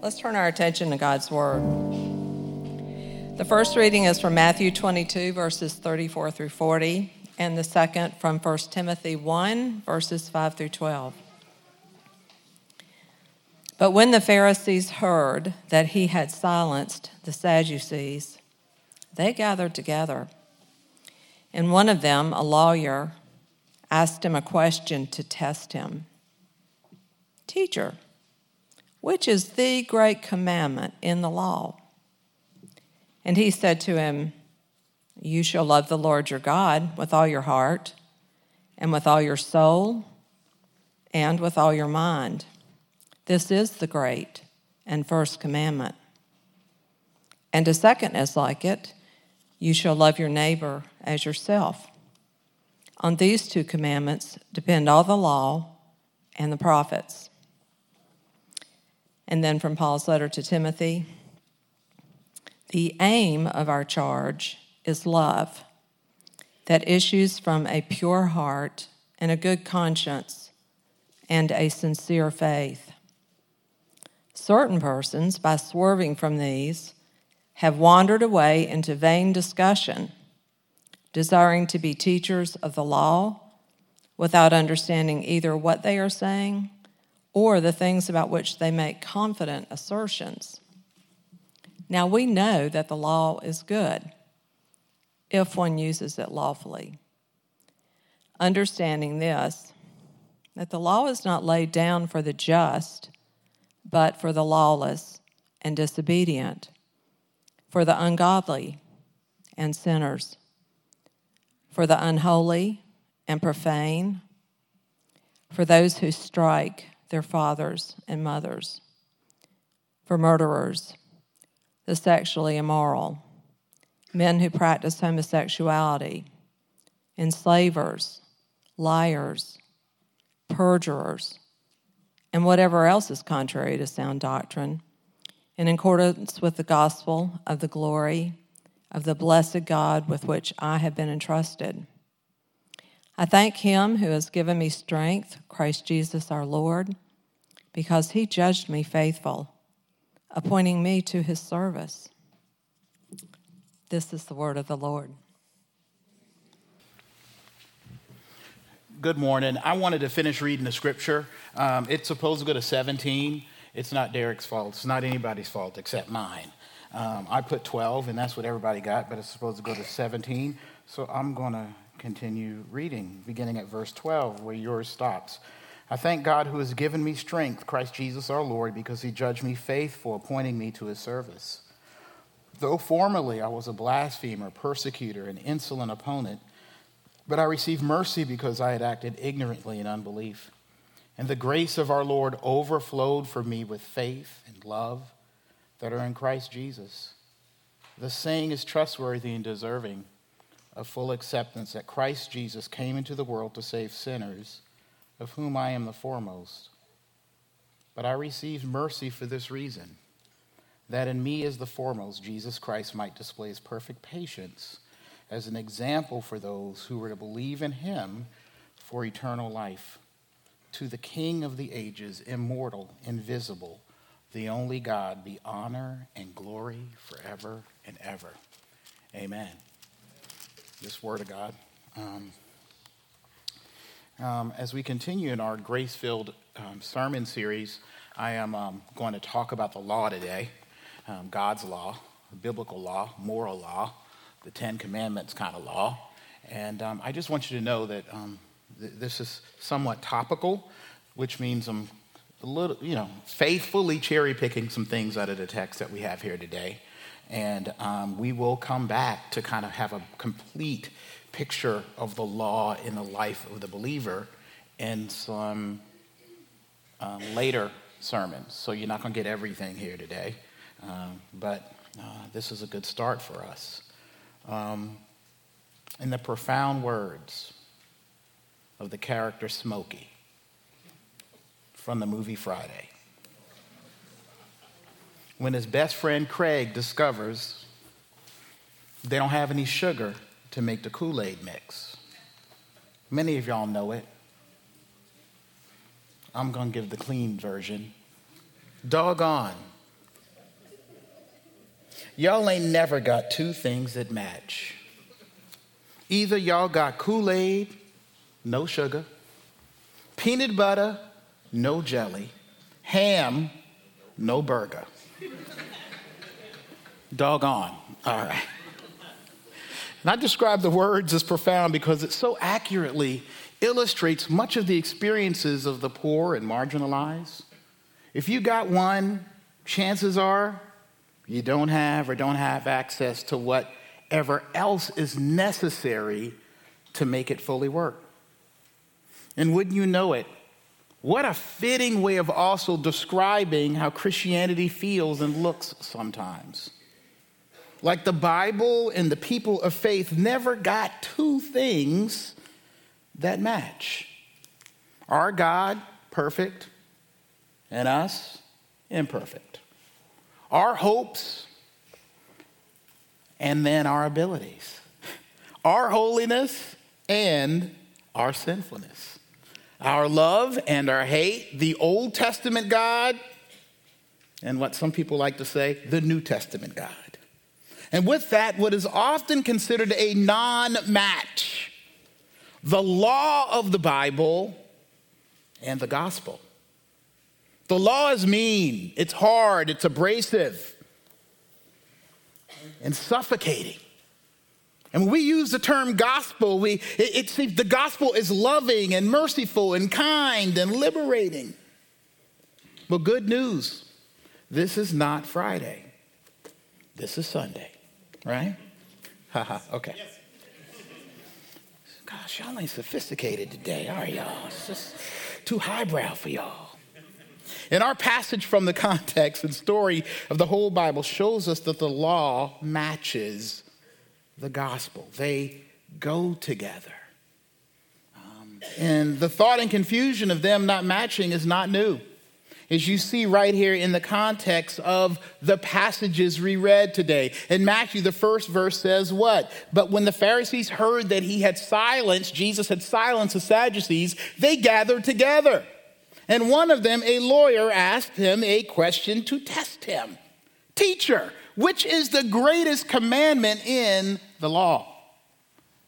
Let's turn our attention to God's Word. The first reading is from Matthew 22, verses 34 through 40, and the second from 1 Timothy 1, verses 5 through 12. But when the Pharisees heard that he had silenced the Sadducees, they gathered together. And one of them, a lawyer, asked him a question to test him Teacher, which is the great commandment in the law? And he said to him, You shall love the Lord your God with all your heart, and with all your soul, and with all your mind. This is the great and first commandment. And a second is like it you shall love your neighbor as yourself. On these two commandments depend all the law and the prophets. And then from Paul's letter to Timothy the aim of our charge is love that issues from a pure heart and a good conscience and a sincere faith. Certain persons, by swerving from these, have wandered away into vain discussion, desiring to be teachers of the law without understanding either what they are saying or the things about which they make confident assertions. Now we know that the law is good if one uses it lawfully. Understanding this, that the law is not laid down for the just, but for the lawless and disobedient, for the ungodly and sinners, for the unholy and profane, for those who strike their fathers and mothers, for murderers, the sexually immoral, men who practice homosexuality, enslavers, liars, perjurers, and whatever else is contrary to sound doctrine, in accordance with the gospel of the glory of the blessed God with which I have been entrusted. I thank him who has given me strength, Christ Jesus our Lord, because he judged me faithful, appointing me to his service. This is the word of the Lord. Good morning. I wanted to finish reading the scripture. Um, it's supposed to go to 17. It's not Derek's fault. It's not anybody's fault except mine. Um, I put 12, and that's what everybody got, but it's supposed to go to 17. So I'm going to continue reading, beginning at verse 12, where yours stops. I thank God who has given me strength, Christ Jesus our Lord, because he judged me faithful, appointing me to his service. Though formerly I was a blasphemer, persecutor, and insolent opponent, but I received mercy because I had acted ignorantly in unbelief. And the grace of our Lord overflowed for me with faith and love that are in Christ Jesus. The saying is trustworthy and deserving of full acceptance that Christ Jesus came into the world to save sinners, of whom I am the foremost. But I received mercy for this reason that in me as the foremost, Jesus Christ might display his perfect patience as an example for those who were to believe in him for eternal life. To the King of the ages, immortal, invisible, the only God, be honor and glory forever and ever. Amen this Word of God. Um, um, as we continue in our grace filled um, sermon series, I am um, going to talk about the law today um, God's law, biblical law, moral law, the Ten Commandments kind of law. And um, I just want you to know that th- this is somewhat topical, which means I'm a little, you know, faithfully cherry picking some things out of the text that we have here today. And um, we will come back to kind of have a complete picture of the law in the life of the believer in some um, later sermons. So you're not going to get everything here today. Um, but uh, this is a good start for us. Um, in the profound words of the character Smokey from the movie Friday when his best friend Craig discovers they don't have any sugar to make the Kool Aid mix. Many of y'all know it. I'm going to give the clean version. Doggone, y'all ain't never got two things that match. Either y'all got Kool Aid, no sugar, peanut butter, no jelly, ham, no burger. Doggone. All right. And I describe the words as profound because it so accurately illustrates much of the experiences of the poor and marginalized. If you got one, chances are you don't have or don't have access to whatever else is necessary to make it fully work. And wouldn't you know it, what a fitting way of also describing how Christianity feels and looks sometimes. Like the Bible and the people of faith never got two things that match. Our God, perfect, and us, imperfect. Our hopes, and then our abilities. Our holiness and our sinfulness our love and our hate, the Old Testament God, and what some people like to say, the New Testament God. And with that, what is often considered a non match the law of the Bible and the gospel. The law is mean, it's hard, it's abrasive, and suffocating. And when we use the term gospel, we, it, it, the gospel is loving and merciful and kind and liberating. But good news this is not Friday, this is Sunday, right? Haha, okay. Gosh, y'all ain't sophisticated today, are y'all? It's just too highbrow for y'all. And our passage from the context and story of the whole Bible shows us that the law matches the gospel. They go together. Um, and the thought and confusion of them not matching is not new. As you see right here in the context of the passages we read today. In Matthew, the first verse says what? But when the Pharisees heard that he had silenced, Jesus had silenced the Sadducees, they gathered together. And one of them, a lawyer, asked him a question to test him Teacher, which is the greatest commandment in the law.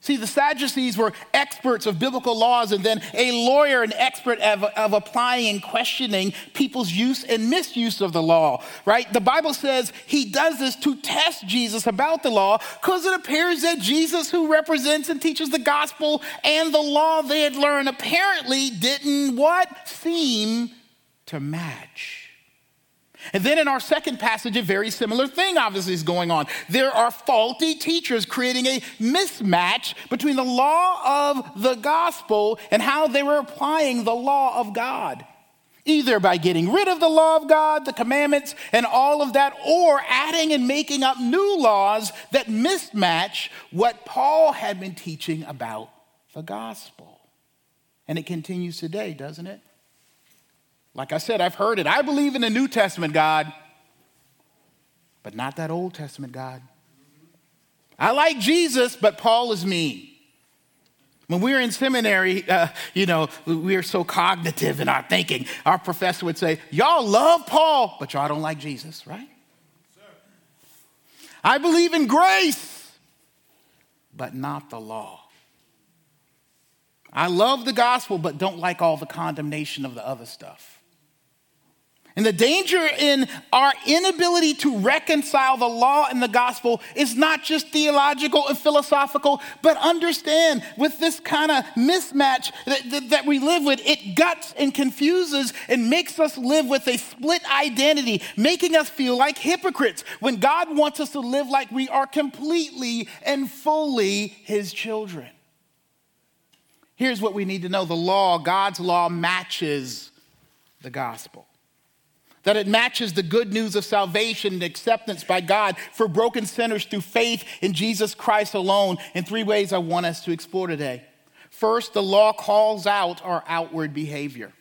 See, the Sadducees were experts of biblical laws, and then a lawyer, an expert of, of, applying and questioning people's use and misuse of the law, right? The Bible says he does this to test Jesus about the law because it appears that Jesus, who represents and teaches the gospel and the law they had learned, apparently didn't what? Seem to match. And then in our second passage, a very similar thing obviously is going on. There are faulty teachers creating a mismatch between the law of the gospel and how they were applying the law of God. Either by getting rid of the law of God, the commandments, and all of that, or adding and making up new laws that mismatch what Paul had been teaching about the gospel. And it continues today, doesn't it? Like I said, I've heard it. I believe in the New Testament God, but not that Old Testament God. I like Jesus, but Paul is me. When we were in seminary, uh, you know, we were so cognitive in our thinking. Our professor would say, Y'all love Paul, but y'all don't like Jesus, right? I believe in grace, but not the law. I love the gospel, but don't like all the condemnation of the other stuff. And the danger in our inability to reconcile the law and the gospel is not just theological and philosophical, but understand with this kind of mismatch that, that, that, we live with, it guts and confuses and makes us live with a split identity, making us feel like hypocrites when God wants us to live like we are completely and fully His children. Here's what we need to know the law, God's law, matches the gospel that it matches the good news of salvation and acceptance by God for broken sinners through faith in Jesus Christ alone in three ways I want us to explore today. First, the law calls out our outward behavior.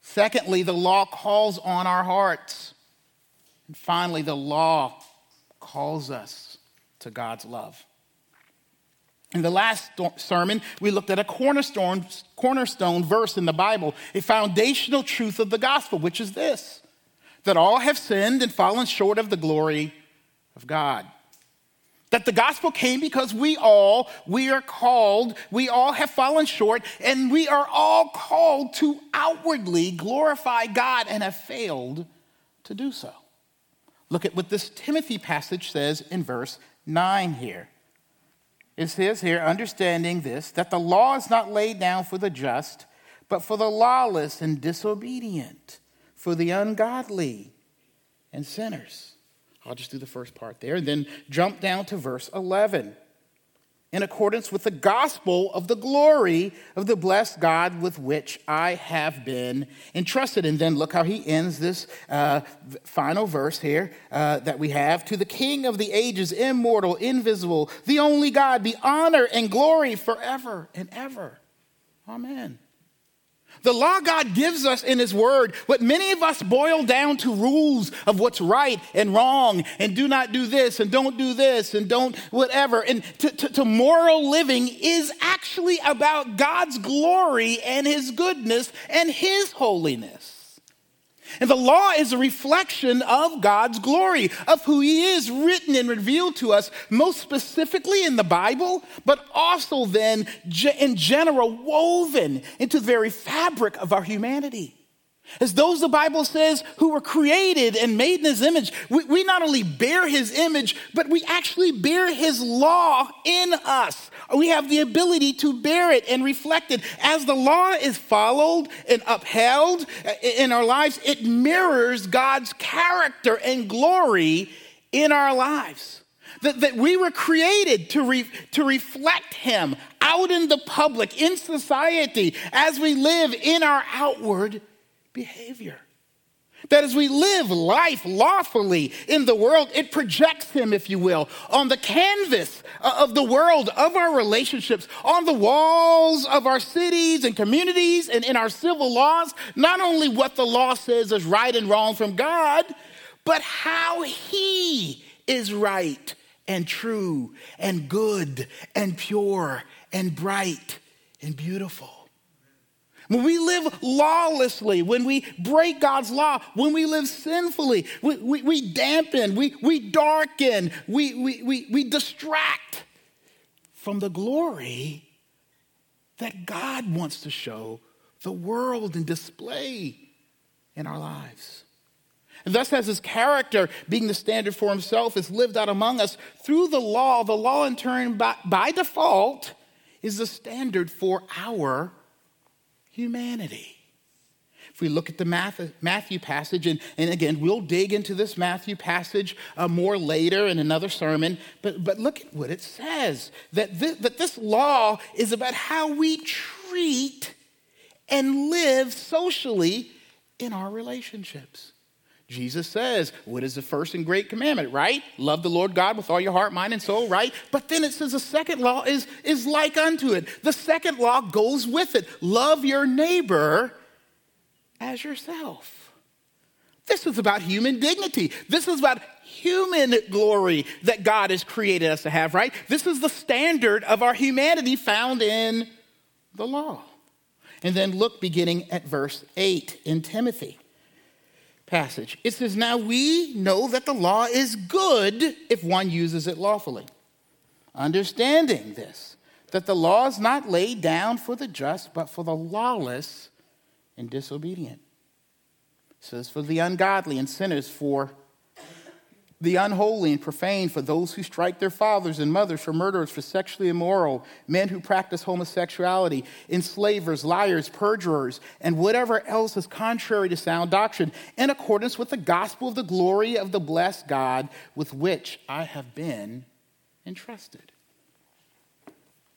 Secondly, the law calls on our hearts. And finally, the law calls us to God's love. In the last sermon, we looked at a cornerstone, cornerstone verse in the Bible, a foundational truth of the gospel, which is this that all have sinned and fallen short of the glory of God. That the gospel came because we all, we are called, we all have fallen short, and we are all called to outwardly glorify God and have failed to do so. Look at what this Timothy passage says in verse 9 here. It says here, understanding this, that the law is not laid down for the just, but for the lawless and disobedient, for the ungodly and sinners. I'll just do the first part there and then jump down to verse 11 in accordance with the gospel of the glory of the blessed God with which I have been entrusted. And then look how he ends this uh, final verse here uh, that we have to the King of the ages, immortal, invisible, the only God, be honor and glory forever and ever. Amen. The law God gives us in His Word, what many of us boil down to rules of what's right and wrong, and do not do this, and don't do this, and don't whatever, and to, to, to moral living is actually about God's glory and His goodness and His holiness. And the law is a reflection of God's glory, of who He is, written and revealed to us, most specifically in the Bible, but also then in general, woven into the very fabric of our humanity. As those the Bible says who were created and made in his image, we, we, not only bear his image, but we actually bear his law in us. We have the ability to bear it and reflect it. As the law is followed and upheld uh, in our lives, it mirrors God's character and glory in our lives. That, that we were created to, re, to reflect him out in the public, in society, as we live in our outward behavior. That as we live life lawfully in the world, it projects Him, if you will, on the canvas uh, of the world, of our relationships, on the walls of our cities and communities and in our civil laws. Not only what the law says is right and wrong from God, but how He is right and true and good and pure and bright and beautiful. When we live lawlessly, when we break God's law, when we live sinfully, we, we, we dampen, we, we darken, we, we, we, we distract from the glory that God wants to show the world and display in our lives. And thus, as his character, being the standard for himself, is lived out among us through the law, the law in turn, by, by default, is the standard for our humanity. If we look at the Matthew passage, and, and again, we'll dig into this Matthew passage uh, more later in another sermon, but, but look at what it says that this, that this law is about how we treat and live socially in our relationships. Jesus says, What is the first and great commandment, right? Love the Lord God with all your heart, mind, and soul, right? But then it says the second law is, is like unto it. The second law goes with it love your neighbor as yourself. This is about human dignity. This is about human glory that God has created us to have, right? This is the standard of our humanity found in the law. And then look beginning at verse 8 in Timothy passage. It says, Now we know that the law is good if one uses it lawfully. Understanding this, that the law is not laid down for the just, but for the lawless and disobedient. It says, For the ungodly and sinners, for the unholy and profane, for those who strike their fathers and mothers, for murderers, for sexually immoral, men who practice homosexuality, enslavers, liars, perjurers, and whatever else is contrary to sound doctrine, in accordance with the gospel of the glory of the blessed God with which I have been entrusted.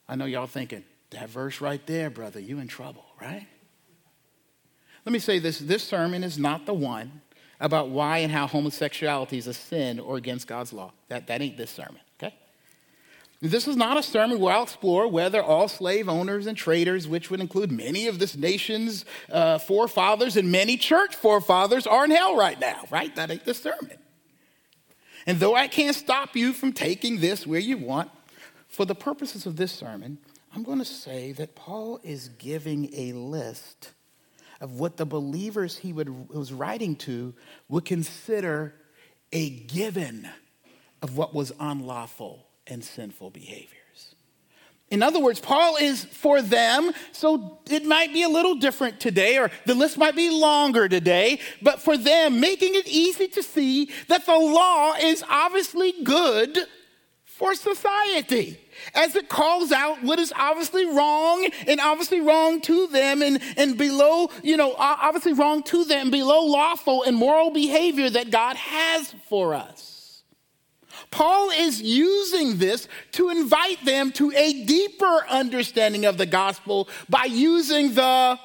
I know y'all thinking, that verse right there, brother, you in trouble, right? Let me say this this sermon is not the one about why and how homosexuality is a sin or against God's law. That, that ain't this sermon, okay? This is not a sermon where I'll explore whether all slave owners and traders, which would include many of this nation's uh, forefathers and many church forefathers, are in hell right now, right? That ain't the sermon. And though I can't stop you from taking this where you want, for the purposes of this sermon, I'm going to say that Paul is giving a list of what the believers he would, was writing to would consider a given, of what was unlawful and sinful behaviors. In other words, Paul is for them, so it might be a little different today, or the list might be longer today, but for them, making it easy to see that the law is obviously good for society as it calls out what is obviously wrong and obviously wrong to them and, and below, you know, obviously wrong to them, below lawful and moral behavior that God has for us. Paul is using this to invite them to a deeper understanding of the gospel by using the,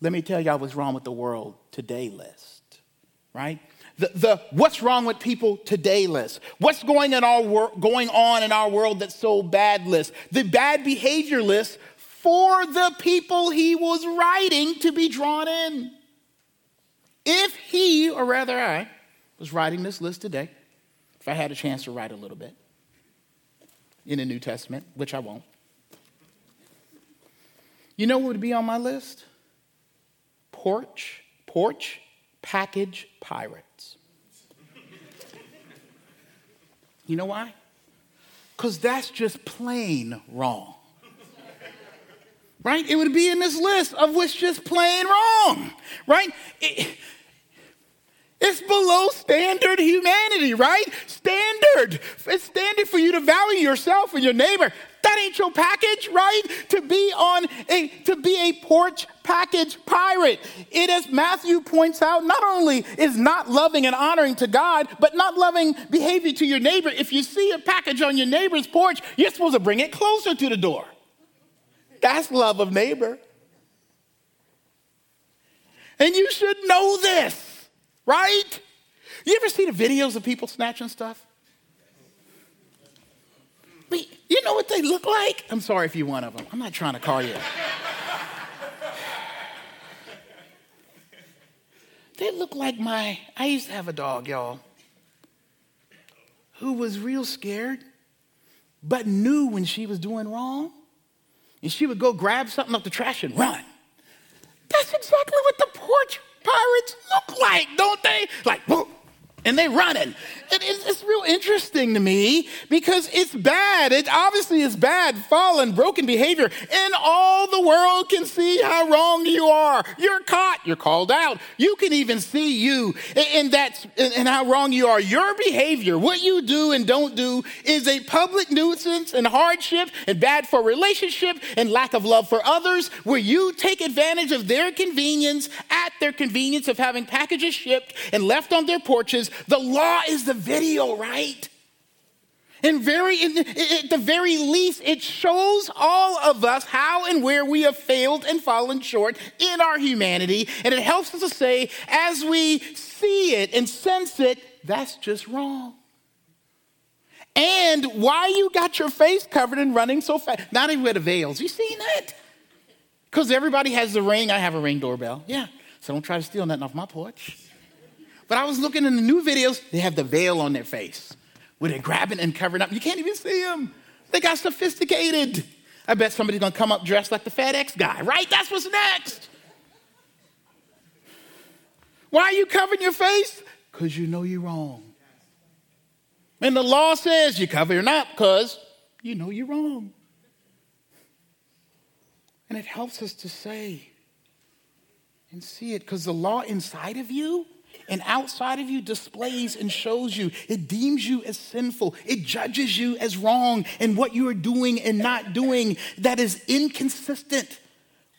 let me tell y'all what's wrong with the world today list, right? The, the what's wrong with people today list. What's going, in our wor- going on in our world that's so bad list. The bad behavior list for the people he was writing to be drawn in. If he, or rather I, was writing this list today, if I had a chance to write a little bit in the New Testament, which I won't, you know what would be on my list? Porch, porch, package, pirate. You know why? Because that's just plain wrong. Right? It would be in this list of what's just plain wrong. Right? It, it's below standard humanity, right? Standard. It's standard for you to value yourself and your neighbor. That ain't your package, right? To be on a to be a porch package pirate. It as Matthew points out, not only is not loving and honoring to God, but not loving behavior to your neighbor. If you see a package on your neighbor's porch, you're supposed to bring it closer to the door. That's love of neighbor. And you should know this, right? You ever see the videos of people snatching stuff? But you know what they look like? I'm sorry if you're one of them. I'm not trying to call you. they look like my, I used to have a dog, y'all, who was real scared, but knew when she was doing wrong. And she would go grab something off the trash and run. That's exactly what the porch pirates look like, don't they? Like, whoa, and they're running. It, it's real interesting to me because it's bad. It obviously is bad, fallen, broken behavior, and all the world can see how wrong you are. You're caught. You're called out. You can even see you and that's and how wrong you are. Your behavior, what you do and don't do, is a public nuisance and hardship and bad for relationship and lack of love for others. Where you take advantage of their convenience at their convenience of having packages shipped and left on their porches the law is the video, right? And very, at the very least, it shows all of us how and where we have failed and fallen short in our humanity. And it helps us to say, as we see it and sense it, that's just wrong. And why you got your face covered and running so fast? Not even with the veils. You seen that? Because everybody has the ring. I have a ring doorbell. Yeah. So don't try to steal nothing off my porch. But I was looking in the new videos, they have the veil on their face where they're grabbing and covering up. You can't even see them. They got sophisticated. I bet somebody's gonna come up dressed like the FedEx guy, right? That's what's next. Why are you covering your face? Because you know you're wrong. And the law says you cover your up because you know you're wrong. And it helps us to say and see it because the law inside of you and outside of you displays and shows you. It deems you as sinful. It judges you as wrong and what you are doing and not doing that is inconsistent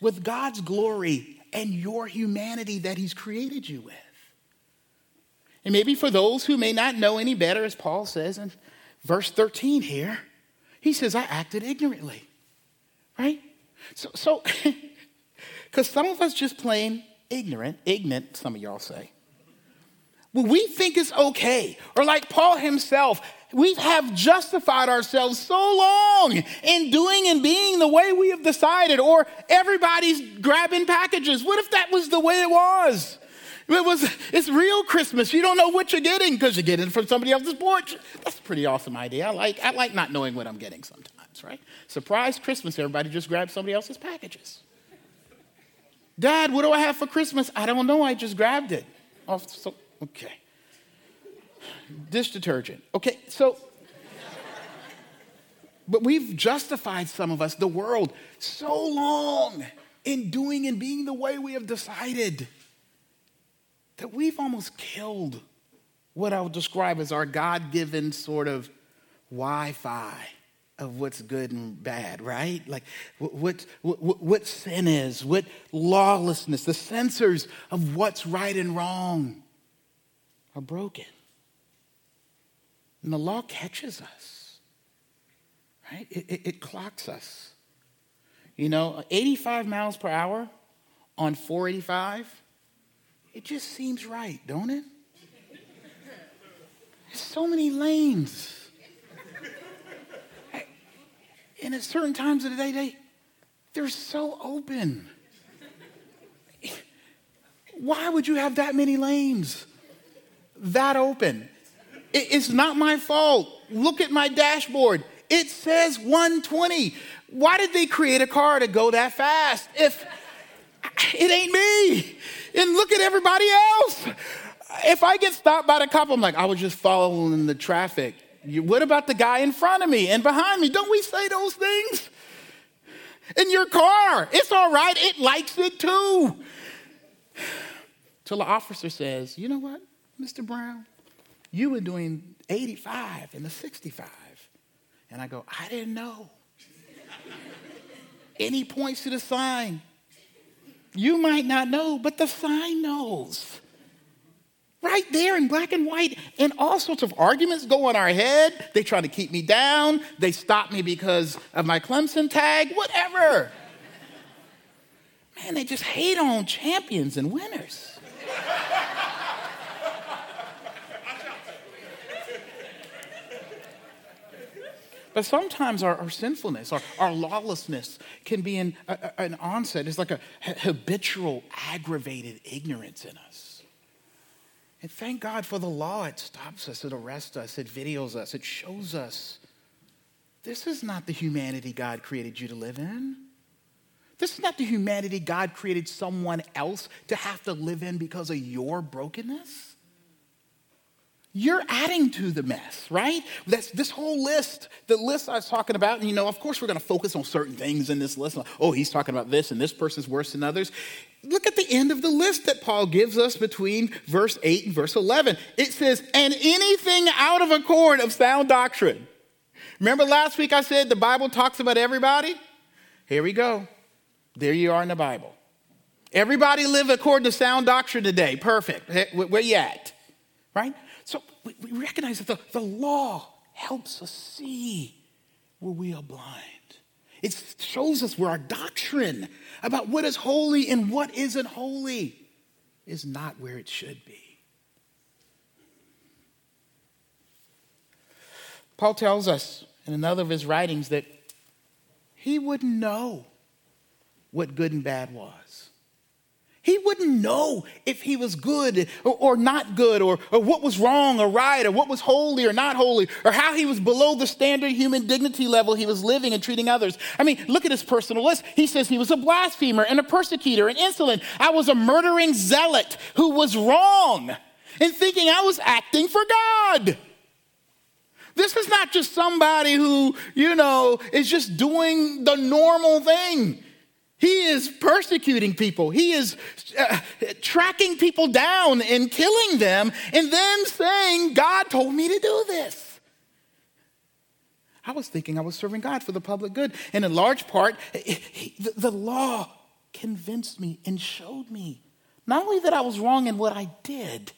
with God's glory and your humanity that He's created you with. And maybe for those who may not know any better, as Paul says in verse 13 here, he says, I acted ignorantly. Right? So, so because some of us just plain ignorant, ignorant, some of y'all say, well, we think it's okay. Or like Paul himself, we have justified ourselves so long in doing and being the way we have decided, or everybody's grabbing packages. What if that was the way it was? It was, it's real Christmas. You don't know what you're getting because you're getting it from somebody else's porch. That's a pretty awesome idea. I like, I like not knowing what I'm getting sometimes, right? Surprise Christmas, everybody just grabs somebody else's packages. Dad, what do I have for Christmas? I don't know. I just grabbed it. Oh, so Okay. Dish detergent. Okay, so But we've justified some of us, the world, so long in doing and being the way we have decided that we've almost killed what I would describe as our God given sort of Wi Fi of what's good and bad, right? Like what, what, what, sin is, what lawlessness, the sensors of what's right and wrong are broken. And the law catches us, right? It, it, it clocks us. You know, 85 miles per hour on 485, it just seems right, don't it? There's so many lanes. And at certain times of the day, they, they're so open. Why would you have that many lanes that open? It's not my fault. Look at my dashboard. It says 120. Why did they create a car to go that fast if it ain't me? And look at everybody else. If I get stopped by the cop, I'm like, I was just following the traffic. What about the guy in front of me and behind me? Don't we say those things? In your car, it's all right, it likes it too. Till the officer says, You know what, Mr. Brown? You were doing 85 and the 65. And I go, I didn't know. and he points to the sign. You might not know, but the sign knows. Right there in black and white, and all sorts of arguments go in our head. They try to keep me down. They stop me because of my Clemson tag, whatever. Man, they just hate on champions and winners. But sometimes our, our sinfulness, our, our, lawlessness can be an, a, an onset. It's like a habitual, aggravated ignorance in us. And thank God for the law. It stops us, it arrests us, it videos us, it shows us this is not the humanity God created you to live in. This is not the humanity God created someone else to have to live in because of your brokenness. You're adding to the mess, right? That's this whole list, the list I was talking about, and you know, of course, we're going to focus on certain things in this list. Oh, he's talking about this, and this person's worse than others. Look at the end of the list that Paul gives us between verse 8 and verse 11. It says, and anything out of accord of sound doctrine. Remember last week I said the Bible talks about everybody? Here we go. There you are in the Bible. Everybody live according to sound doctrine today. Perfect. Where you at? Right? So we, recognize that the, the law helps us see where we are blind. It shows us where our doctrine about what is holy and what isn't holy is not where it should be. Paul tells us in another of his writings that he wouldn't know what good and bad was. He wouldn't know if he was good or, or, not good, or, or what was wrong or right, or what was holy or not holy, or how he was below the standard human dignity level he was living and treating others. I mean, look at his personal list. He says he was a blasphemer and a persecutor and insolent. I was a murdering zealot who was wrong in thinking I was acting for God. This is not just somebody who, you know, is just doing the normal thing. He is persecuting people. He is uh, tracking people down and killing them, and then saying, God told me to do this. I was thinking I was serving God for the public good. And in large part, the, the law convinced me and showed me not only that I was wrong in what I did,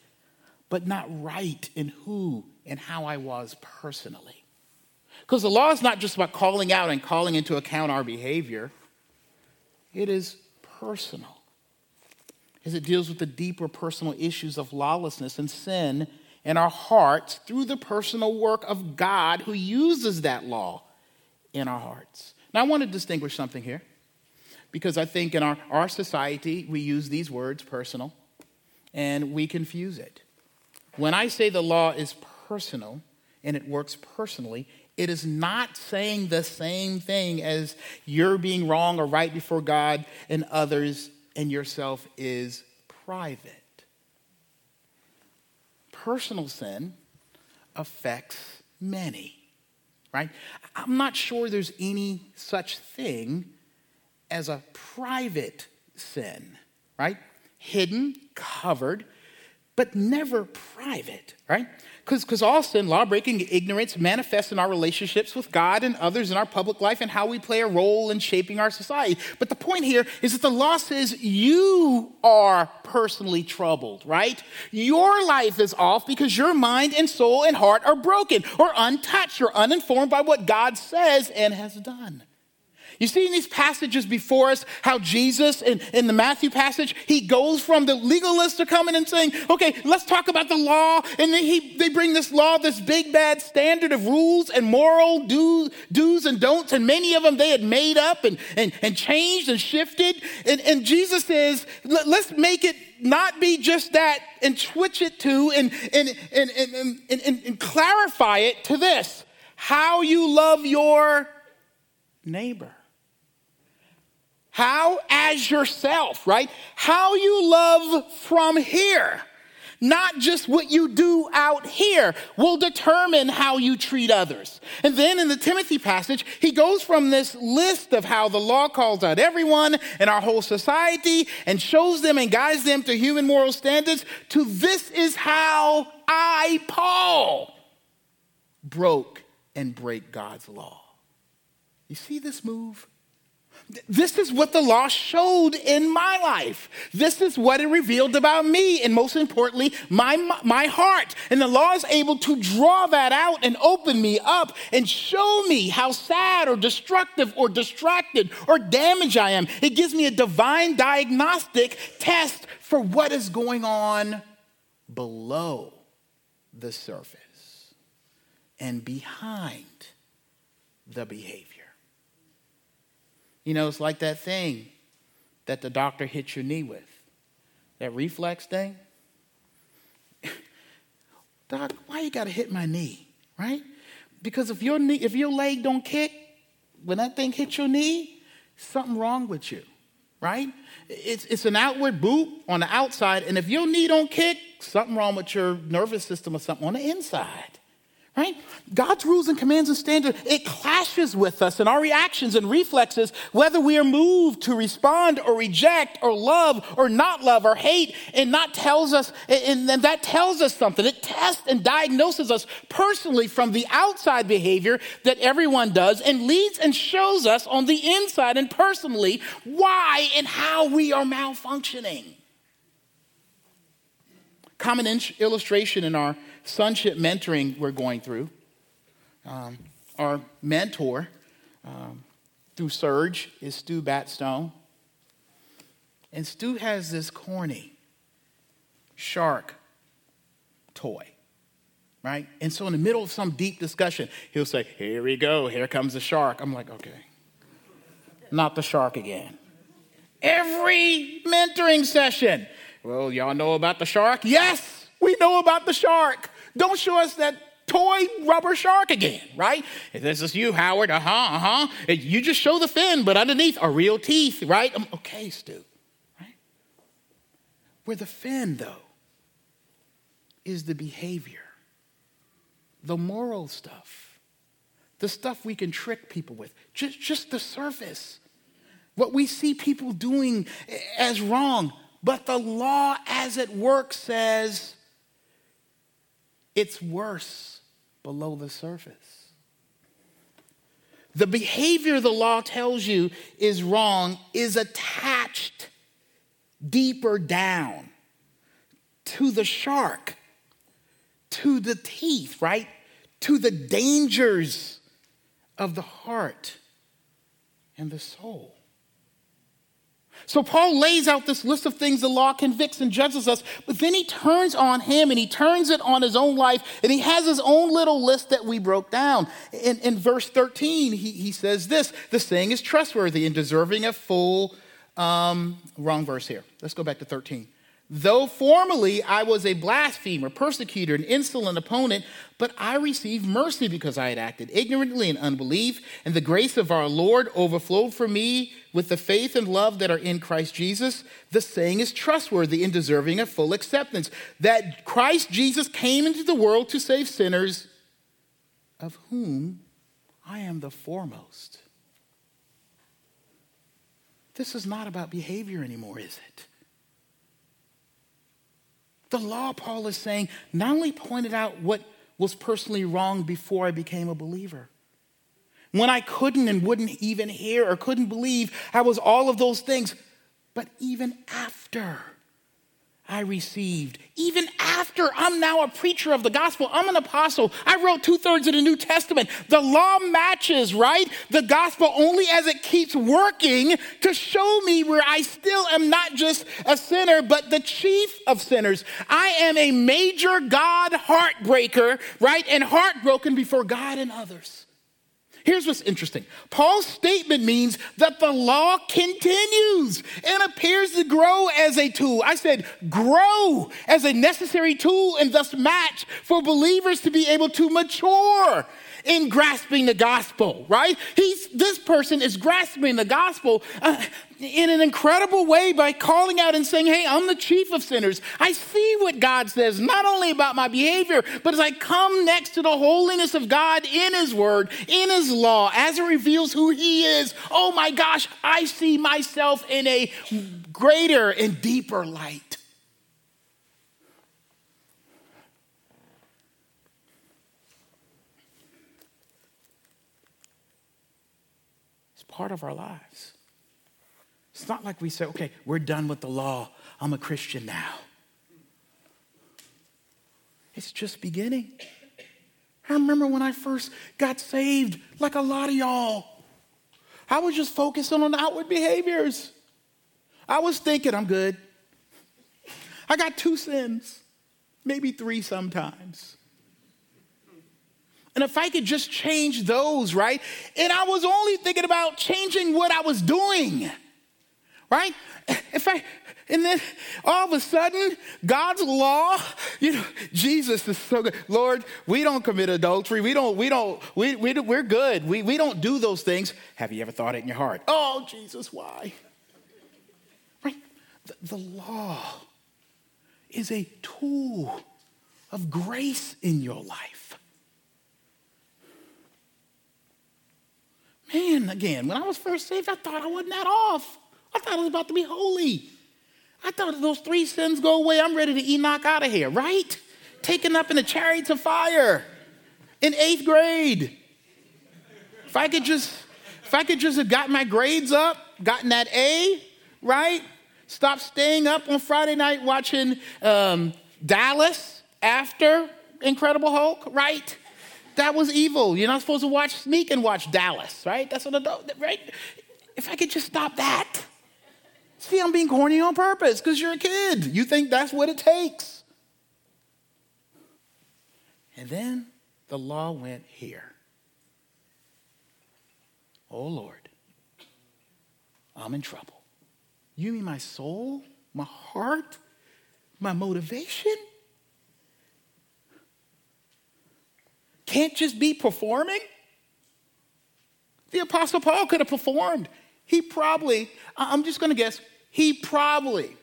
but not right in who and how I was personally. Because the law is not just about calling out and calling into account our behavior. It is personal as it deals with the deeper personal issues of lawlessness and sin in our hearts through the personal work of God who uses that law in our hearts. Now, I want to distinguish something here because I think in our, our society we use these words, personal, and we confuse it. When I say the law is personal and it works personally, it is not saying the same thing as you're being wrong or right before God and others and yourself is private. Personal sin affects many. right? I'm not sure there's any such thing as a private sin, right? Hidden, covered, but never private, right? Because all sin, law breaking, ignorance manifests in our relationships with God and others in our public life and how we play a role in shaping our society. But the point here is that the law says you are personally troubled, right? Your life is off because your mind and soul and heart are broken or untouched or uninformed by what God says and has done. You see in these passages before us how Jesus, in, in the Matthew passage, he goes from the legalists are coming and saying, okay, let's talk about the law. And then he, they bring this law, this big bad standard of rules and moral do, do's and don'ts. And many of them they had made up and, and, and changed and shifted. And, and Jesus says, let's make it not be just that and switch it to and, and, and, and, and, and, and clarify it to this how you love your neighbor. How? As yourself, right? How you love from here, not just what you do out here, will determine how you treat others. And then in the Timothy passage, he goes from this list of how the law calls out everyone in our whole society and shows them and guides them to human moral standards to this is how I, Paul, broke and break God's law. You see this move? This is what the law showed in my life. This is what it revealed about me, and most importantly, my, my heart. And the law is able to draw that out and open me up and show me how sad or destructive or distracted or damaged I am. It gives me a divine diagnostic test for what is going on below the surface and behind the behavior. You know, it's like that thing that the doctor hit your knee with, that reflex thing. Doc, why you got to hit my knee, right? Because if your knee, if your leg don't kick when that thing hits your knee, something wrong with you, right? It's, it's an outward boot on the outside, and if your knee don't kick, something wrong with your nervous system or something on the inside right? God's rules and commands and standards, it clashes with us and our reactions and reflexes, whether we are moved to respond or reject or love or not love or hate, and not tells us, and then that tells us something. It tests and diagnoses us personally from the outside behavior that everyone does and leads and shows us on the inside and personally why and how we are malfunctioning. Common illustration in our sonship mentoring we're going through. Um, our mentor um, through Serge is Stu Batstone. And Stu has this corny shark toy, right? And so, in the middle of some deep discussion, he'll say, Here we go, here comes the shark. I'm like, Okay, not the shark again. Every mentoring session, well, y'all know about the shark? Yes, we know about the shark. Don't show us that toy rubber shark again, right? This is you, Howard. Uh huh, uh huh. You just show the fin, but underneath are real teeth, right? Um, okay, Stu, right? Where the fin, though, is the behavior, the moral stuff, the stuff we can trick people with, just, just the surface. What we see people doing as wrong, but the law as it works says, it's worse below the surface. The behavior the law tells you is wrong is attached deeper down to the shark, to the teeth, right? To the dangers of the heart and the soul. So Paul lays out this list of things the law convicts and judges us, but then he turns on him and he turns it on his own life, and he has his own little list that we broke down. In, in verse 13, he, he says this the saying is trustworthy and deserving of full. Um, wrong verse here. Let's go back to 13. Though formerly I was a blasphemer, persecutor, an insolent opponent, but I received mercy because I had acted ignorantly in unbelief, and the grace of our Lord overflowed for me with the faith and love that are in Christ Jesus. The saying is trustworthy and deserving of full acceptance that Christ Jesus came into the world to save sinners, of whom I am the foremost. This is not about behavior anymore, is it? The law, Paul is saying, not only pointed out what was personally wrong before I became a believer. When I couldn't and wouldn't even hear or couldn't believe, I was all of those things. But even after, I received. Even after I'm now a preacher of the gospel, I'm an apostle. I wrote two thirds of the New Testament. The law matches, right? The gospel only as it keeps working to show me where I still am not just a sinner, but the chief of sinners. I am a major God heartbreaker, right? And heartbroken before God and others. Here's what's interesting Paul's statement means that the law continues and appears to grow as a tool. I said grow as a necessary tool and thus match for believers to be able to mature in grasping the gospel, right? He's, this person is grasping the gospel uh, in an incredible way by calling out and saying, Hey, I'm the chief of sinners. I see what God says, not only about my behavior, but as I come next to the holiness of God in His Word, in His law, as it reveals who He is, oh my gosh, I see myself in a greater and deeper light. It's part of our lives. It's not like we say, okay, we're done with the law. I'm a Christian now. It's just beginning. I remember when I first got saved, like a lot of y'all, I was just focusing on outward behaviors. I was thinking, I'm good. I got two sins, maybe three sometimes. And if I could just change those, right? And I was only thinking about changing what I was doing, right? In fact, and then all of a sudden, God's law, you know, Jesus is so good. Lord, we don't commit adultery. We don't, we don't, we, we, we're good. We, we don't do those things. Have you ever thought it in your heart? Oh, Jesus, why? Right? The, the law is a tool of grace in your life. Man, again, when I was first saved, I thought I wasn't that off. I thought I was about to be holy. I thought those three sins go away, I'm ready to Enoch out of here, right? Taken up in the chariots of fire in eighth grade. If I could just, if I could just have gotten my grades up, gotten that A, right? Stop staying up on Friday night watching um, Dallas after Incredible Hulk, right? That was evil. You're not supposed to watch sneak and watch Dallas, right? That's what adult, right? If I could just stop that. See, I'm being corny on purpose because you're a kid. You think that's what it takes. And then the law went here. Oh Lord, I'm in trouble. You mean my soul, my heart, my motivation? can't just be performing. The Apostle Paul could have performed. He probably, I'm just going to guess, he probably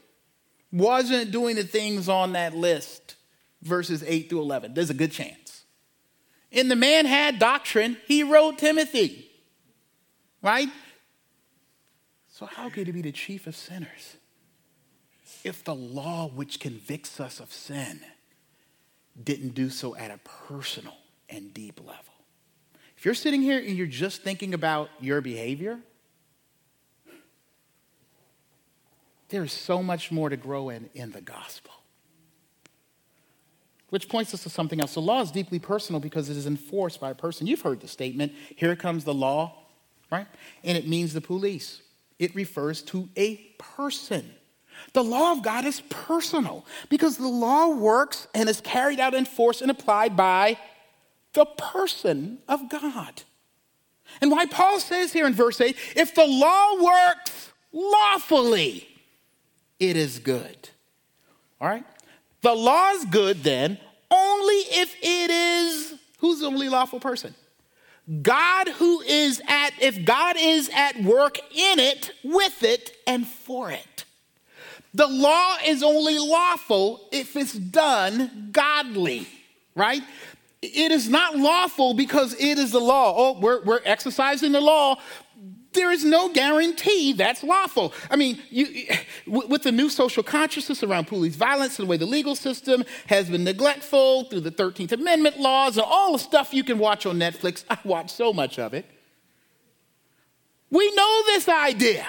wasn't doing the things on that list, verses 8 through 11. There's a good chance. And the man had doctrine, he wrote Timothy, right? So, how could he be the chief of sinners if the law which convicts us of sin didn't do so at a personal and deep level. If you're sitting here and you're just thinking about your behavior, there's so much more to grow in in the gospel. Which points us to something else. The law is deeply personal because it is enforced by a person. You've heard the statement, here comes the law, right? And it means the police. It refers to a person. The law of God is personal because the law works and is carried out, enforced, and applied by the person of God. And why Paul says here in verse 8 if the law works lawfully, it is good. All right? The law is good then only if it is who's the only lawful person? God who is at, if God is at work in it, with it, and for it. The law is only lawful if it's done godly, right? it is not lawful because it is the law. Oh, we're, we're exercising the law. There is no guarantee that's lawful. I mean, you, with the new social consciousness around police violence and the way the legal system has been neglectful through the 13th Amendment laws and all the stuff you can watch on Netflix, I watch so much of it. We know this idea.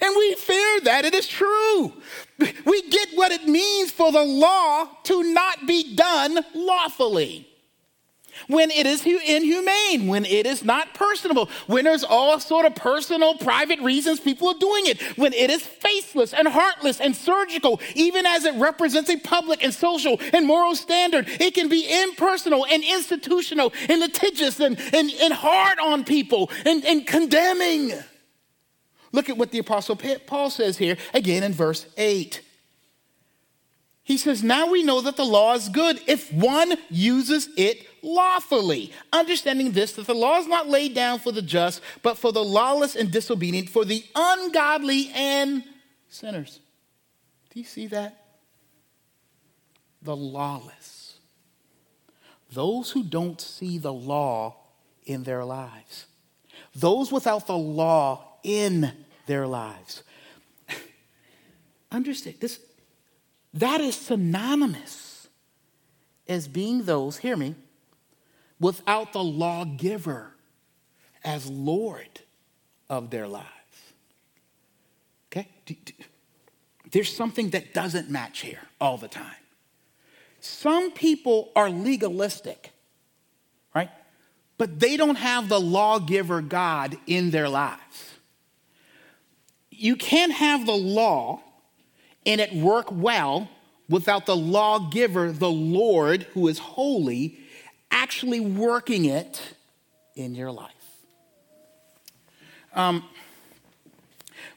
And we fear that it is true. We get what it means for the law to not be done lawfully when it is inhumane, when it is not personable, when there's all sort of personal, private reasons people are doing it, when it is faceless and heartless and surgical, even as it represents a public and social and moral standard, it can be impersonal and institutional and litigious and, and, and hard on people and, and condemning. Look at what the Apostle Paul says here again in verse 8. He says, Now we know that the law is good if one uses it lawfully, understanding this that the law is not laid down for the just, but for the lawless and disobedient, for the ungodly and sinners. Do you see that? The lawless. Those who don't see the law in their lives. Those without the law in their lives. Understand this that is synonymous as being those, hear me, without the lawgiver as Lord of their lives. Okay? There's something that doesn't match here all the time. Some people are legalistic, right? But they don't have the lawgiver God in their lives. You can't have the law and it work well without the lawgiver, the Lord, who is holy, actually working it in your life. Um,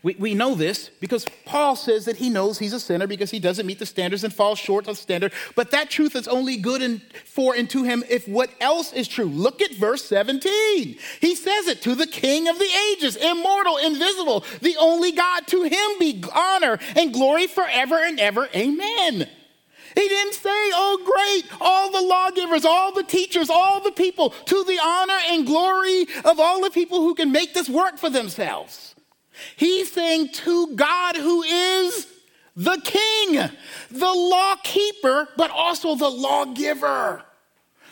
we, we know this because Paul says that he knows he's a sinner because he doesn't meet the standards and falls short of standard. But that truth is only good and for and to him if what else is true. Look at verse 17. He says it to the King of the ages, immortal, invisible, the only God. To him be honor and glory forever and ever. Amen. He didn't say, oh, great, all the lawgivers, all the teachers, all the people, to the honor and glory of all the people who can make this work for themselves. He's saying to God who is the king, the law keeper, but also the lawgiver,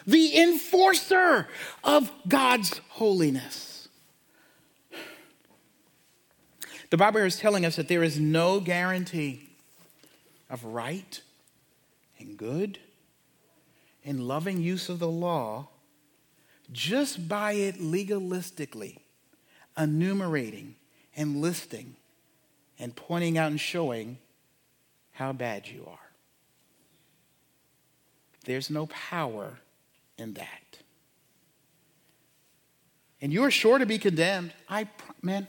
the enforcer of God's holiness. The Bible is telling us that there is no guarantee of right and good and loving use of the law just by it legalistically enumerating and listing and pointing out and showing how bad you are. There's no power in that. And you are sure to be condemned. I man,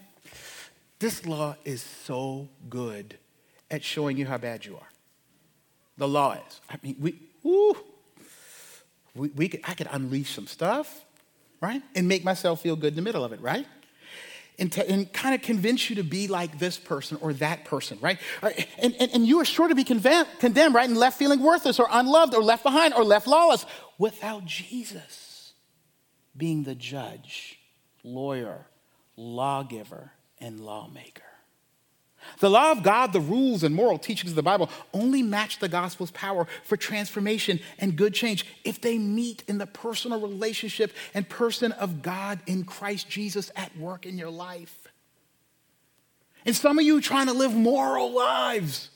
this law is so good at showing you how bad you are. The law is. I mean, we, we, we could, I could unleash some stuff, right? And make myself feel good in the middle of it, right? and, to, and kind of convince you to be like this person or that person, right? And, and, and you are sure to be condemned, right? And left feeling worthless or unloved or left behind or left lawless without Jesus being the judge, lawyer, lawgiver, and lawmaker. The law of God, the rules and moral teachings of the Bible only match the gospel's power for transformation and good change if they meet in the personal relationship and person of God in Christ Jesus at work in your life. And some of you trying to live moral lives.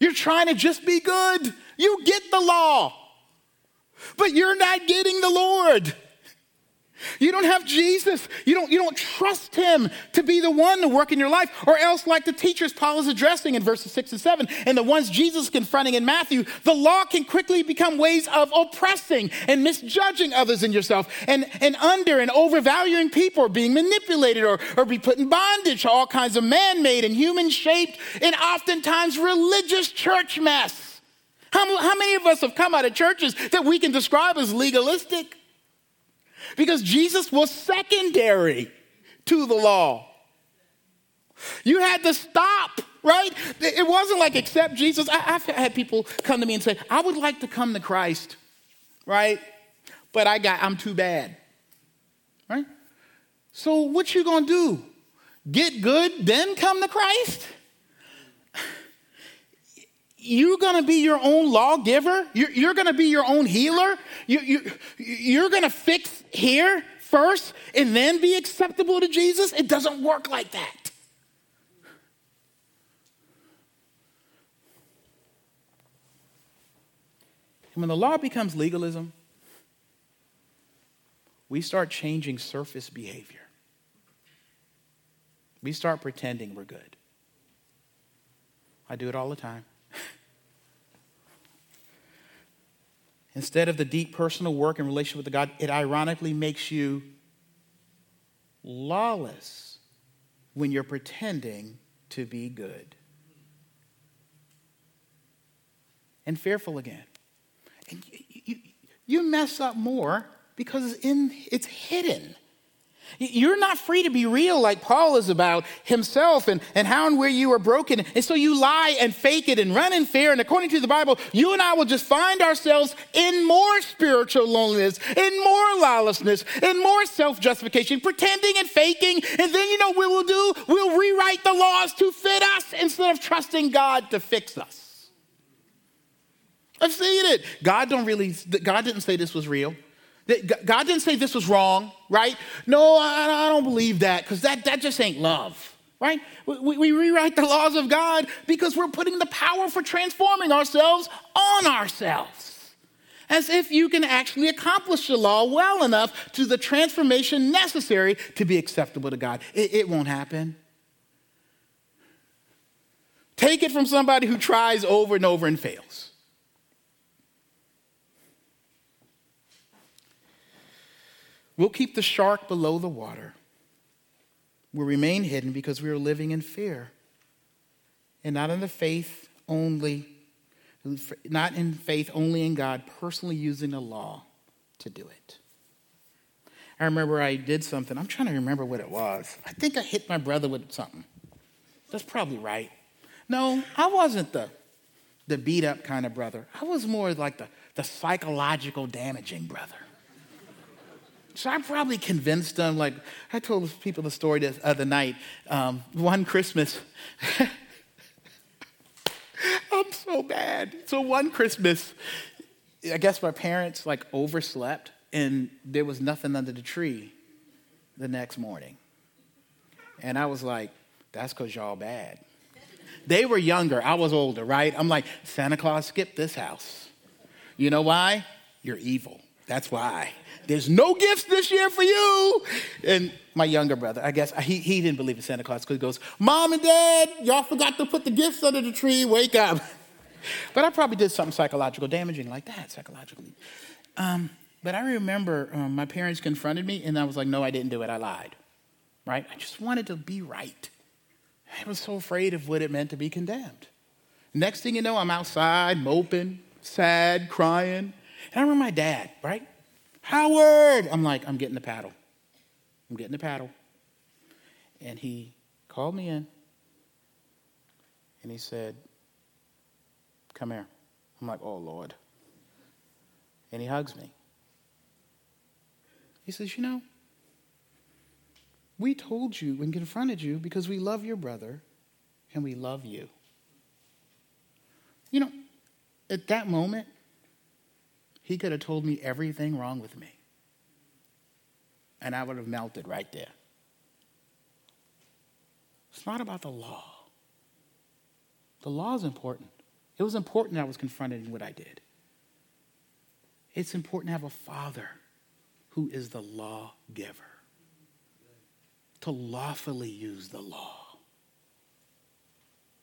You're trying to just be good. You get the law, but you're not getting the Lord. You don't have Jesus. You don't, you don't trust him to be the one to work in your life, or else, like the teachers Paul is addressing in verses six and seven, and the ones Jesus confronting in Matthew, the law can quickly become ways of oppressing and misjudging others and yourself, and, and under and overvaluing people, or being manipulated, or, or be put in bondage to all kinds of man made and human shaped, and oftentimes religious church mess. How, how many of us have come out of churches that we can describe as legalistic? Because Jesus was secondary to the law. You had to stop, right? It wasn't like accept Jesus. I, have had people come to me and say, I would like to come to Christ, right? but I got I'm too bad. Right? So what you gonna do? Get good, then come to Christ? You're gonna be your own lawgiver. You're, you're gonna be your own healer. You, you, you're gonna fix here first and then be acceptable to Jesus. It doesn't work like that. And when the law becomes legalism, we start changing surface behavior. We start pretending we're good. I do it all the time. Instead of the deep personal work and relationship with God, it ironically makes you lawless when you're pretending to be good. And fearful again. And you, you, you mess up more because it's, in, it's hidden. You're not free to be real like Paul is about himself and, and how and where you are broken. And so you lie and fake it and run in fear. And according to the Bible, you and I will just find ourselves in more spiritual loneliness, in more lawlessness, in more self justification, pretending and faking. And then you know what we'll do? We'll rewrite the laws to fit us instead of trusting God to fix us. I've seen it. God don't really, God didn't say this was real. God didn't say this was wrong, right? No, I, don't believe that because that, that just ain't love, right? We, we rewrite the laws of God because we're putting the power for transforming ourselves on ourselves. As if you can actually accomplish the law well enough to the transformation necessary to be acceptable to God. It, it won't happen. Take it from somebody who tries over and over and fails. We'll keep the shark below the water. We'll remain hidden because we are living in fear and not in the faith only, not in faith only in God, personally using the law to do it. I remember I did something. I'm trying to remember what it was. I think I hit my brother with something. That's probably right. No, I wasn't the, the beat up kind of brother. I was more like the, the psychological damaging brother. So I probably convinced them. Like I told people the story the other night. Um, one Christmas, I'm so bad. So one Christmas, I guess my parents like overslept, and there was nothing under the tree the next morning. And I was like, "That's because y'all bad." They were younger. I was older, right? I'm like, Santa Claus skipped this house. You know why? You're evil. That's why. There's no gifts this year for you. And my younger brother, I guess, he, he didn't believe in Santa Claus because he goes, Mom and Dad, y'all forgot to put the gifts under the tree. Wake up. But I probably did something psychological damaging like that, psychologically. Um, but I remember um, my parents confronted me, and I was like, no, I didn't do it. I lied. Right? I just wanted to be right. I was so afraid of what it meant to be condemned. Next thing you know, I'm outside, moping, sad, crying. I remember my dad, right? Howard! I'm like, I'm getting the paddle. I'm getting the paddle. And he called me in and he said, Come here. I'm like, Oh, Lord. And he hugs me. He says, You know, we told you and confronted you because we love your brother and we love you. You know, at that moment, he could have told me everything wrong with me. And I would have melted right there. It's not about the law. The law is important. It was important I was confronted in what I did. It's important to have a father who is the law giver, to lawfully use the law,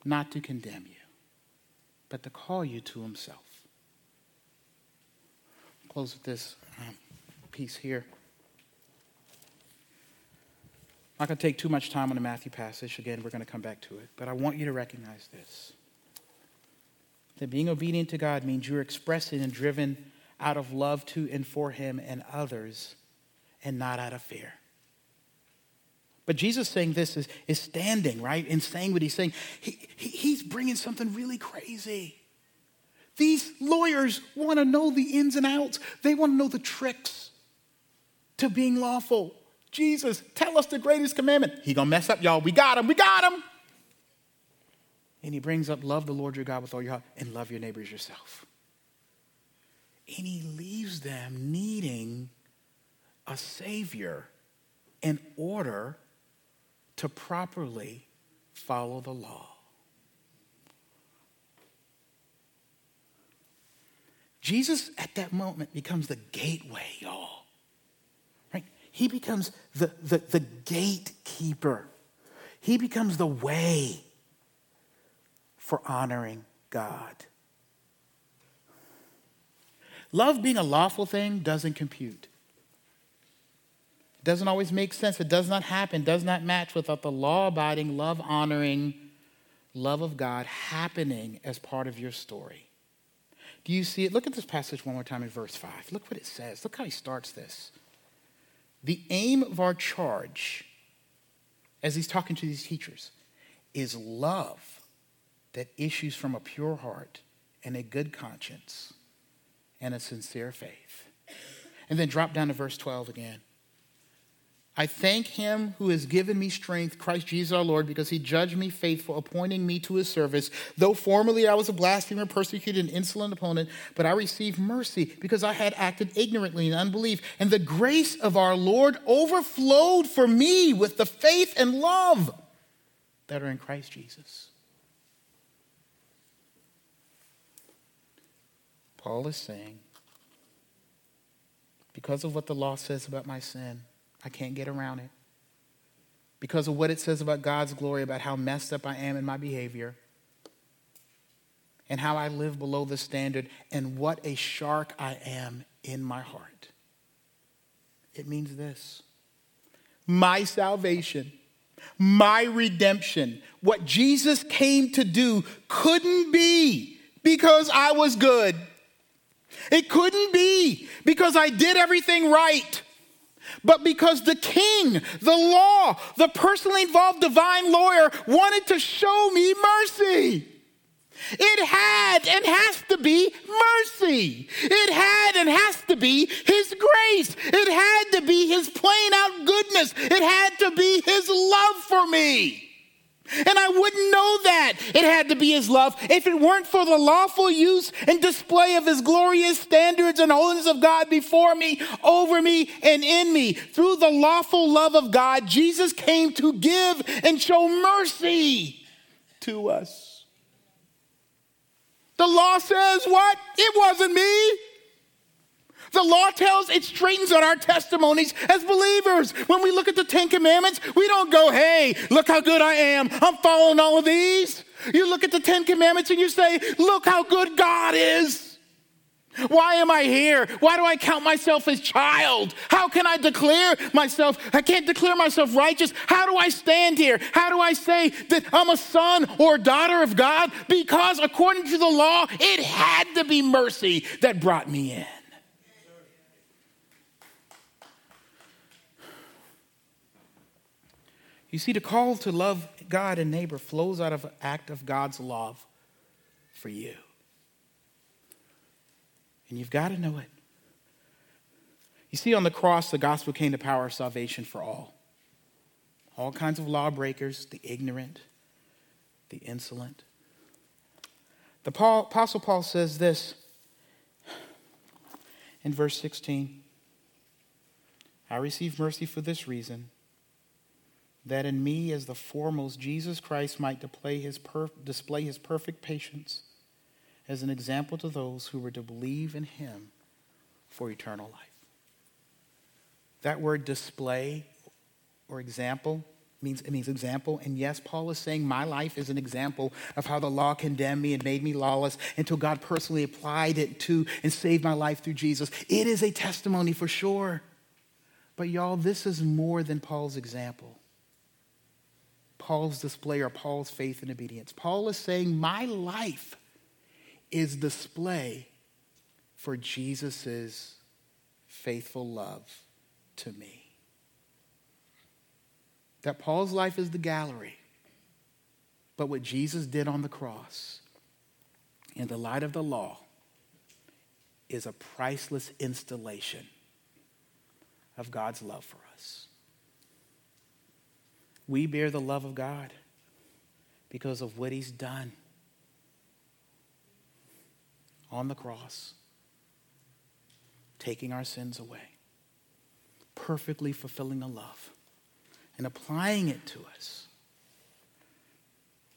not to condemn you, but to call you to himself close with this um, piece here. I'm not going to take too much time on the Matthew passage. Again, we're going to come back to it. But I want you to recognize this that being obedient to God means you're expressing and driven out of love to and for Him and others, and not out of fear. But Jesus saying this is, is standing, right? And saying what he's saying. He, he, he's bringing something really crazy. These lawyers want to know the ins and outs, they want to know the tricks to being lawful. Jesus, tell us the greatest commandment. He gonna mess up, y'all. We got him, we got him. And he brings up love the Lord your God with all your heart and love your neighbors yourself. And he leaves them needing a savior in order to properly follow the law. Jesus at that moment becomes the gateway, y'all. Right? He becomes the, the, the gatekeeper. He becomes the way for honoring God. Love being a lawful thing doesn't compute. It doesn't always make sense. It does not happen, does not match without the law abiding, love honoring, love of God happening as part of your story. Do you see it? Look at this passage one more time in verse 5. Look what it says. Look how he starts this. The aim of our charge, as he's talking to these teachers, is love that issues from a pure heart and a good conscience and a sincere faith. And then drop down to verse 12 again. I thank him who has given me strength, Christ Jesus our Lord, because he judged me faithful, appointing me to his service. Though formerly I was a blasphemer, persecuted, and insolent opponent, but I received mercy because I had acted ignorantly in unbelief. And the grace of our Lord overflowed for me with the faith and love that are in Christ Jesus. Paul is saying, because of what the law says about my sin, I can't get around it. Because of what it says about God's glory, about how messed up I am in my behavior, and how I live below the standard, and what a shark I am in my heart. It means this my salvation, my redemption, what Jesus came to do couldn't be because I was good. It couldn't be because I did everything right but because the king, the law, the personally involved divine lawyer wanted to show me mercy. It had and has to be mercy. It had and has to be His grace. It had to be His plain out goodness. It had to be His love for me. And I wouldn't know that it had to be his love if it weren't for the lawful use and display of his glorious standards and holiness of God before me, over me, and in me. Through the lawful love of God, Jesus came to give and show mercy to us. The law says what? It wasn't me. The law tells it straightens out our testimonies as believers. When we look at the Ten Commandments, we don't go, hey, look how good I am. I'm following all of these. You look at the Ten Commandments and you say, look how good God is. Why am I here? Why do I count myself as child? How can I declare myself? I can't declare myself righteous. How do I stand here? How do I say that I'm a son or daughter of God? Because according to the law, it had to be mercy that brought me in. You see, the call to love God and neighbor flows out of an act of God's love for you. And you've got to know it. You see, on the cross, the gospel came to power of salvation for all. All kinds of lawbreakers, the ignorant, the insolent. The Paul, Apostle Paul says this in verse 16 I receive mercy for this reason that in me, as the foremost, Jesus Christ might display his, display his perfect patience as an example to those who were to believe in him for eternal life. That word display or example means it means example. And yes, Paul is saying my life is an example of how the law condemned me and made me lawless until God personally applied it to and saved my life through Jesus. It is a testimony for sure. But y'all, this is more than Paul's example. Paul's display or Paul's faith and obedience. Paul is saying, My life is display for Jesus' faithful love to me. That Paul's life is the gallery, but what Jesus did on the cross in the light of the law is a priceless installation of God's love for us. We bear the love of God because of what He's done on the cross, taking our sins away, perfectly fulfilling the love, and applying it to us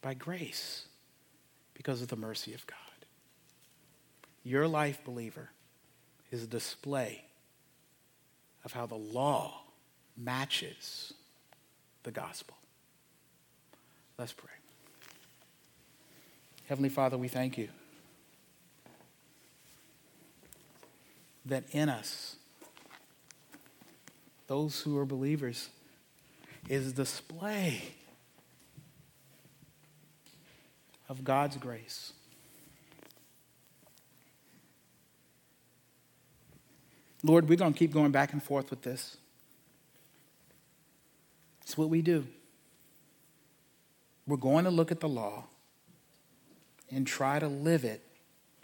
by grace because of the mercy of God. Your life, believer, is a display of how the law matches the gospel. Let's pray. Heavenly Father, we thank you that in us, those who are believers, is display of God's grace. Lord, we're going to keep going back and forth with this. It's what we do. We're going to look at the law and try to live it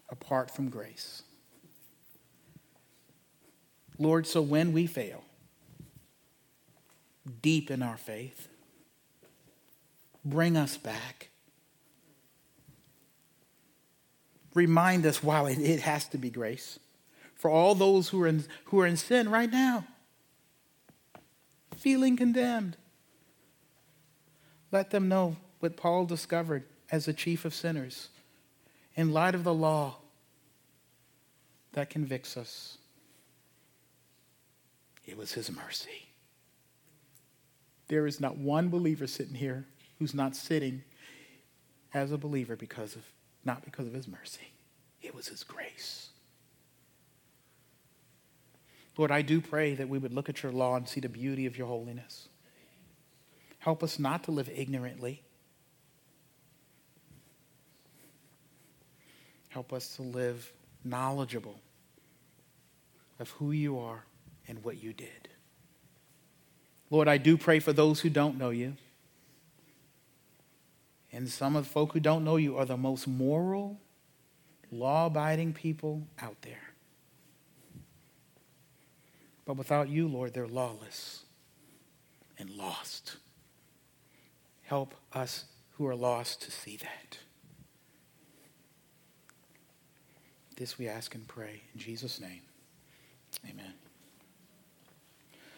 apart from grace. Lord, so when we fail, deep in our faith, bring us back. Remind us, while it, it has to be grace, for all those who are, in, who are in sin right now, feeling condemned. Let them know what Paul discovered as the chief of sinners in light of the law that convicts us. It was his mercy. There is not one believer sitting here who's not sitting as a believer because of not because of his mercy. It was his grace. Lord, I do pray that we would look at your law and see the beauty of your holiness. Help us not to live ignorantly. Help us to live knowledgeable of who you are and what you did. Lord, I do pray for those who don't know you. And some of the folk who don't know you are the most moral, law abiding people out there. But without you, Lord, they're lawless and lost. Help us who are lost to see that. This we ask and pray in Jesus' name. Amen.